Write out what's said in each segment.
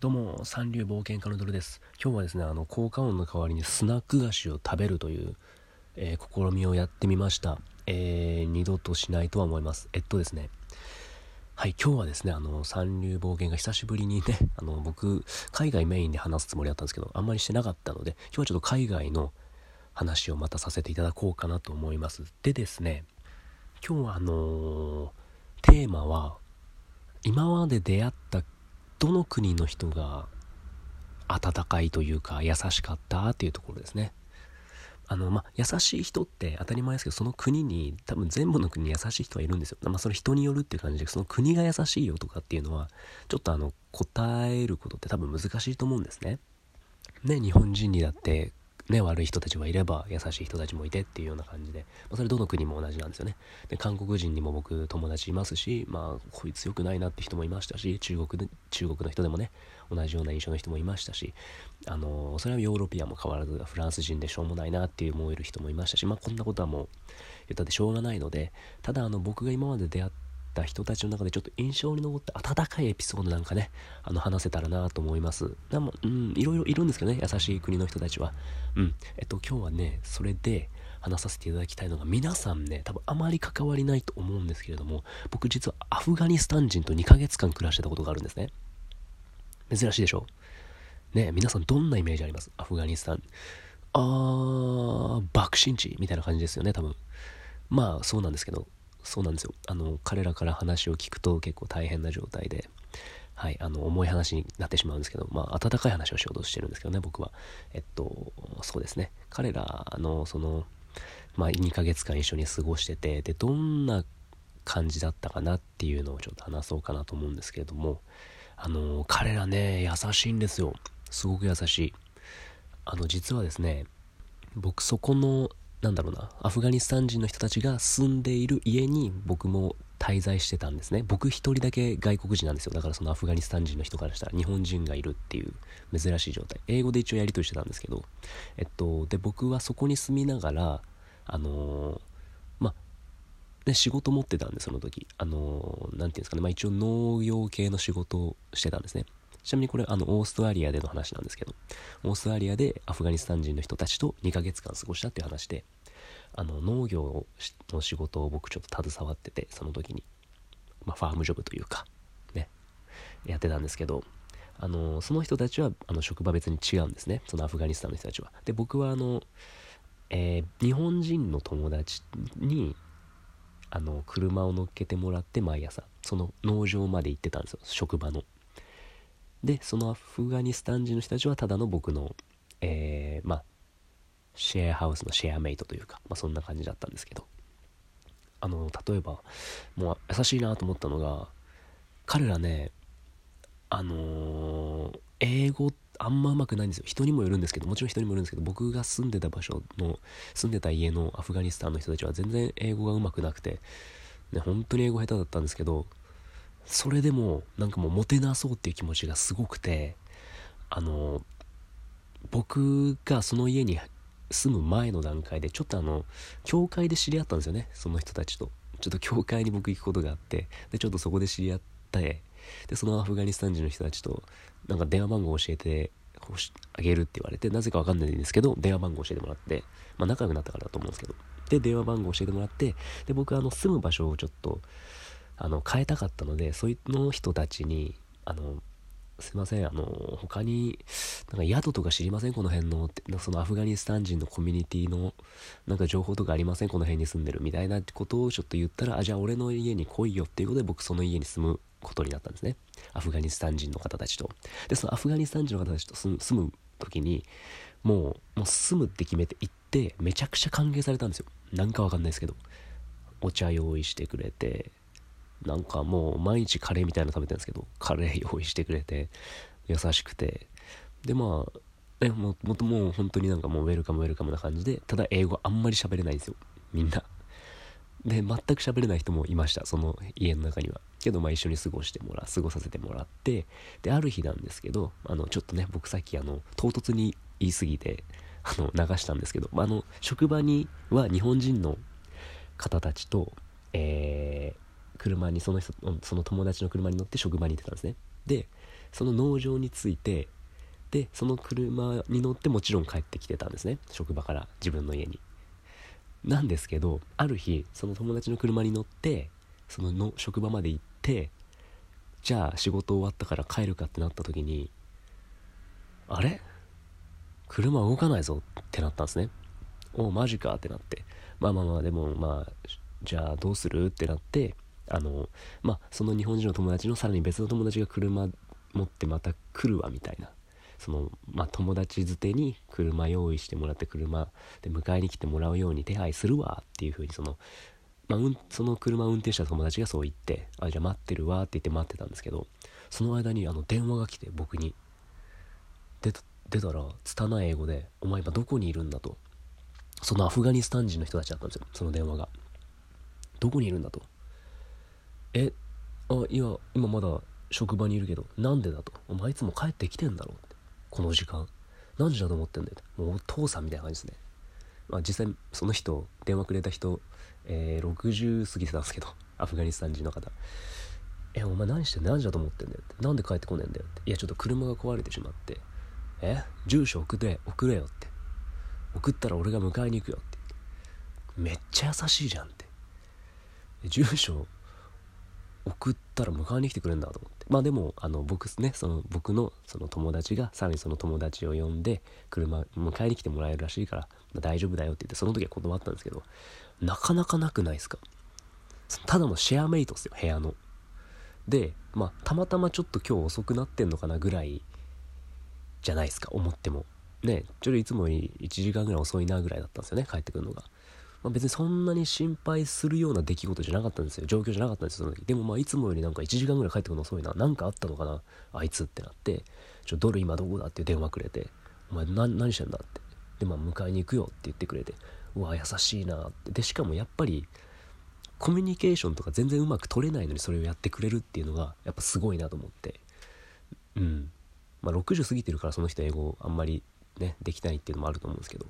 どうも三流冒険家のドルです。今日はですねあの効果音の代わりにスナック菓子を食べるという、えー、試みをやってみました、えー、二度としないとは思います。えっとですねはい今日はですねあの三流冒険が久しぶりにね あの僕海外メインで話すつもりだったんですけどあんまりしてなかったので今日はちょっと海外の話をまたさせていただこうかなと思います。でですね今日はあのー、テーマは今まで出会ったどの国の人が温かいというか優しかったっていうところですね。あの、まあ、優しい人って当たり前ですけど、その国に、多分全部の国に優しい人はいるんですよ。まあ、それ人によるっていう感じで、その国が優しいよとかっていうのは、ちょっとあの、答えることって多分難しいと思うんですね。ね、日本人にだって、ね、悪い人たちはいれば優しい人たちもいてっていうような感じで、まあ、それどの国も同じなんですよね。で韓国人にも僕友達いますしまあこいつ良くないなって人もいましたし中国で中国の人でもね同じような印象の人もいましたしあのそれはヨーロピアンも変わらずフランス人でしょうもないなって思える人もいましたしまあこんなことはもう言ったってしょうがないのでただあの僕が今まで出会ってった人たちの中でちょっと印象に残った温かいエピソードなんかね、あの話せたらなと思います。でも、うん、いろいろいるんですけどね、優しい国の人たちは。うん。えっと、今日はね、それで話させていただきたいのが、皆さんね、多分あまり関わりないと思うんですけれども、僕実はアフガニスタン人と2ヶ月間暮らしてたことがあるんですね。珍しいでしょ？ね皆さんどんなイメージあります？アフガニスタン。あー、爆心地みたいな感じですよね、多分。まあ、そうなんですけど、そうなんですよ。あの彼らから話を聞くと結構大変な状態で、はい、あの重い話になってしまうんですけど、まあ、温かい話をしようとしてるんですけどね僕は。えっとそうですね。彼らのその、まあ、2ヶ月間一緒に過ごしててでどんな感じだったかなっていうのをちょっと話そうかなと思うんですけれどもあの彼らね優しいんですよ。すごく優しい。あの実はですね僕そこのなんだろうな、アフガニスタン人の人たちが住んでいる家に僕も滞在してたんですね。僕一人だけ外国人なんですよ。だからそのアフガニスタン人の人からしたら日本人がいるっていう珍しい状態。英語で一応やりとりしてたんですけど、えっと、で、僕はそこに住みながら、あのー、まね、仕事持ってたんで、その時。あのー、なんていうんですかね、まあ一応農業系の仕事をしてたんですね。ちなみにこれあのオーストラリアでの話なんですけどオーストラリアでアフガニスタン人の人たちと2ヶ月間過ごしたっていう話であの農業の仕事を僕ちょっと携わっててその時に、まあ、ファームジョブというかねやってたんですけどあのその人たちはあの職場別に違うんですねそのアフガニスタンの人たちは。で僕はあの、えー、日本人の友達にあの車を乗っけてもらって毎朝その農場まで行ってたんですよ職場の。でそのアフガニスタン人の人たちはただの僕の、えー、まあシェアハウスのシェアメイトというか、まあ、そんな感じだったんですけど。あの例えばもう優しいなと思ったのが彼らねあのー、英語あんまうまくないんですよ。人にもよるんですけどもちろん人にもよるんですけど僕が住んでた場所の住んでた家のアフガニスタンの人たちは全然英語がうまくなくて、ね、本当に英語下手だったんですけどそれでもなんかもうもてなそうっていう気持ちがすごくてあの僕がその家に住む前の段階でちょっとあの教会で知り合ったんですよねその人たちと。ちょっと教会に僕行くことがあってでちょっとそこで知り合ってでそのアフガニスタン人の人たちとなんか電話番号を教えてあげるって言われてなぜかわかんないんですけど電話番号教えてもらってまあ仲良くなったからだと思うんですけど。で電話番号教えてもらってで僕あの住む場所をちょっとあの変えたかったのでそいうの人たちにあのすいませんあの他になんか宿とか知りません？この辺のそのアフガニスタン人のコミュニティのなんか情報とかありません？この辺に住んでるみたいなことをちょっと言ったらあじゃあ俺の家に来いよっていうことで僕その家に住むことになったんですね。アフガニスタン人の方たちと。でそのアフガニスタン人の方たちと住む時にもうもう住むって決めて行ってめちゃくちゃ歓迎されたんですよ。なんかわかんないですけど。お茶用意してくれてなんかもう毎日カレーみたいなの食べてるんですけどカレー用意してくれて優しくて。でまあえももともう本当になんかもうウェルカムウェルカムな感じでただ英語あんまり喋れないんですよ。みんな。で全く喋れない人もいました。その家の中には。けどまあ一緒に過ごしてもら過ごさせてもらってである日なんですけどあのちょっとね僕さっきあの唐突に言い過ぎてあの流したんですけど、まあ、あの職場には日本人の方たちと、えー車にその人その友達の車に乗って職場に行ってたんですね。でその農場に着いてでその車に乗ってもちろん帰ってきてたんですね。職場から自分の家に。なんですけどある日その友達の車に乗ってそのの職場まで行ってじゃあ仕事終わったから帰るかってなった時にあれ？車動かないぞってなったんですね。おマジかってなって。まあまあまあでもまあじゃあどうする？ってなってあのまあその日本人の友達のさらに別の友達が車持ってまた来るわみたいな。その、まあ、友達づてに車用意してもらって車で迎えに来てもらうように手配するわっていう風にその、まあ、うん、その車運転した友達がそう言って「あじゃあ待ってるわ」って言って待ってたんですけどその間にあの電話が来て僕に出出たら拙い英語で「お前今どこにいるんだ」と。そのアフガニスタン人の人たちだったんですよその電話が。どこにいるんだと。えあいや今まだ職場にいるけどなんでだと？お前いつも帰ってきてんだろって。この時間。何時だと思ってんだよもうお父さんみたいな感じですね。まあ実際その人電話くれた人、えー、60過ぎてたんですけど アフガニスタン人の方。えお前何して何時だと思ってんだよって。なんで帰ってこねえんだよって。いやちょっと車が壊れてしまって。え？住所送れ送れよって。送ったら俺が迎えに行くよって。めっちゃ優しいじゃんって。住所送ったら迎えに来てくれるんだと思って。まあでもあの僕ねその僕のその友達がさらにその友達を呼んで車迎えに来てもらえるらしいから、まあ、大丈夫だよって言ってその時は断ったんですけどなかなかなくないですか？ただのシェアメイトっすよ部屋の。でまあたまたまちょっと今日遅くなってんのかなぐらいじゃないですか思っても。ねちょっといつもより1時間ぐらい遅いなぐらいだったんですよね帰ってくるのが。まあ、別にそんなに心配するような出来事じゃなかったんですよ。状況じゃなかったんですよその時。でもまあいつもよりなんか1時間ぐらい帰ってくるの遅いな。何かあったのかな？あいつってなって。ちょドル今どこだ？って電話くれて。お前何してんだ？って。でまあ迎えに行くよって言ってくれて。うわ優しいなって。でしかもやっぱりコミュニケーションとか全然うまく取れないのにそれをやってくれるっていうのがやっぱすごいなと思って。うん。まあ60過ぎてるからその人英語あんまりねできないっていうのもあると思うんですけど。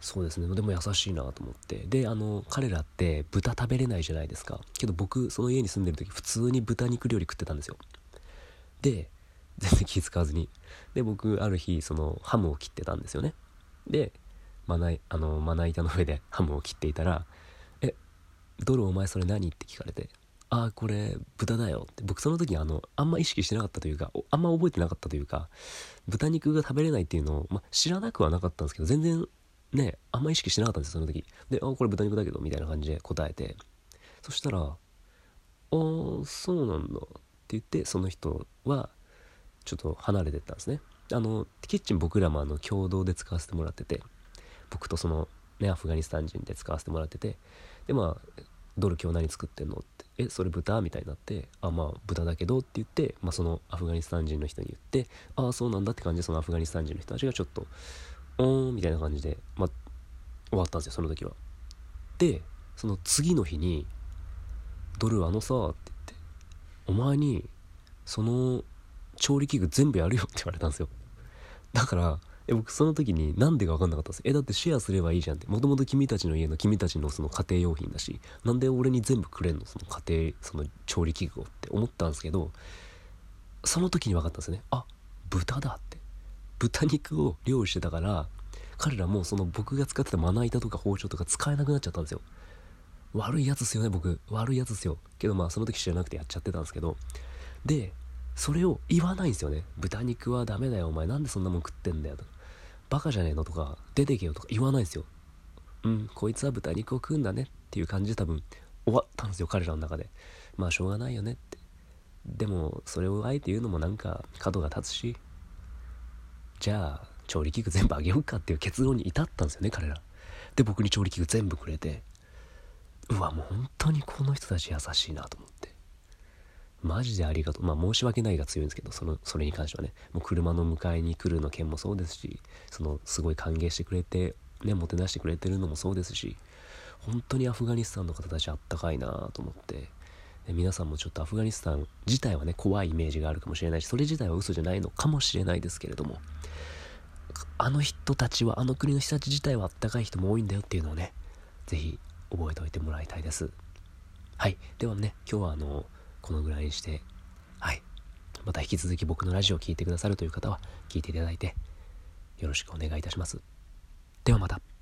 そうですね。でも優しいなと思って。であの彼らって豚食べれないじゃないですか。けど僕その家に住んでる時普通に豚肉料理食ってたんですよ。で全然気使わずに。で僕ある日そのハムを切ってたんですよね。でまなあのまな板の上で ハムを切っていたら「えドルお前それ何?」って聞かれて「ああこれ豚だよ」って僕その時あのあんま意識してなかったというかあんま覚えてなかったというか豚肉が食べれないっていうのを、ま知らなくはなかったんですけど全然ねあんま意識してなかったんですその時。で「あこれ豚肉だけど」みたいな感じで答えて。そしたら「ああそうなんだ」って言ってその人はちょっと離れてったんですね。あのキッチン僕らもあの共同で使わせてもらってて僕とそのねアフガニスタン人で使わせてもらっててでまあドル今日何作ってんのってえそれ豚みたいになってあまあ豚だけどって言って、まあ、そのアフガニスタン人の人に言ってああそうなんだって感じでそのアフガニスタン人の人たちがちょっとおーみたいな感じで、ま、終わったんですよその時は。でその次の日に「ドルあのさ」って言って「お前にその調理器具全部やるよ」って言われたんですよ。だからえ僕その時になんでか分かんなかったんですえだってシェアすればいいじゃんって。もともと君たちの家の君たちのその家庭用品だしなんで俺に全部くれんの？その家庭その調理器具をって思ったんですけどその時に分かったんですよね。あ豚だって。豚肉を料理してたから彼らもその僕が使ってたまな板とか包丁とか使えなくなっちゃったんですよ。悪いやつっすよね僕。悪いやつっすよ。けどまあその時知らなくてやっちゃってたんですけど。でそれを言わないんですよね。豚肉はダメだよお前。なんでそんなもん食ってんだよとか。バカじゃねえのとか出てけよとか。言わないんですよ。うんこいつは豚肉を食うんだね。っていう感じで多分終わったんですよ彼らの中で。まあしょうがないよねって。でもそれをあえて言うのもなんか角が立つし。じゃあ調理器具全部あげようかっていう結論に至ったんですよね彼ら。で僕に調理器具全部くれてうわもう本当にこの人たち優しいなと思って。マジでありがとう。まあ申し訳ないが強いんですけどそのそれに関してはね。もう車の迎えに来るの件もそうですしそのすごい歓迎してくれてねもてなしてくれてるのもそうですし本当にアフガニスタンの方たちあったかいなと思って。で皆さんもちょっとアフガニスタン自体はね怖いイメージがあるかもしれないしそれ自体は嘘じゃないのかもしれないですけれども。あの人たちはあの国の人たち自体はあったかい人も多いんだよっていうのをね是非覚えておいてもらいたいです。はい。ではね今日はあのこのぐらいにしてはい。また引き続き僕のラジオを聴いてくださるという方は聞いていただいてよろしくお願いいたします。ではまた。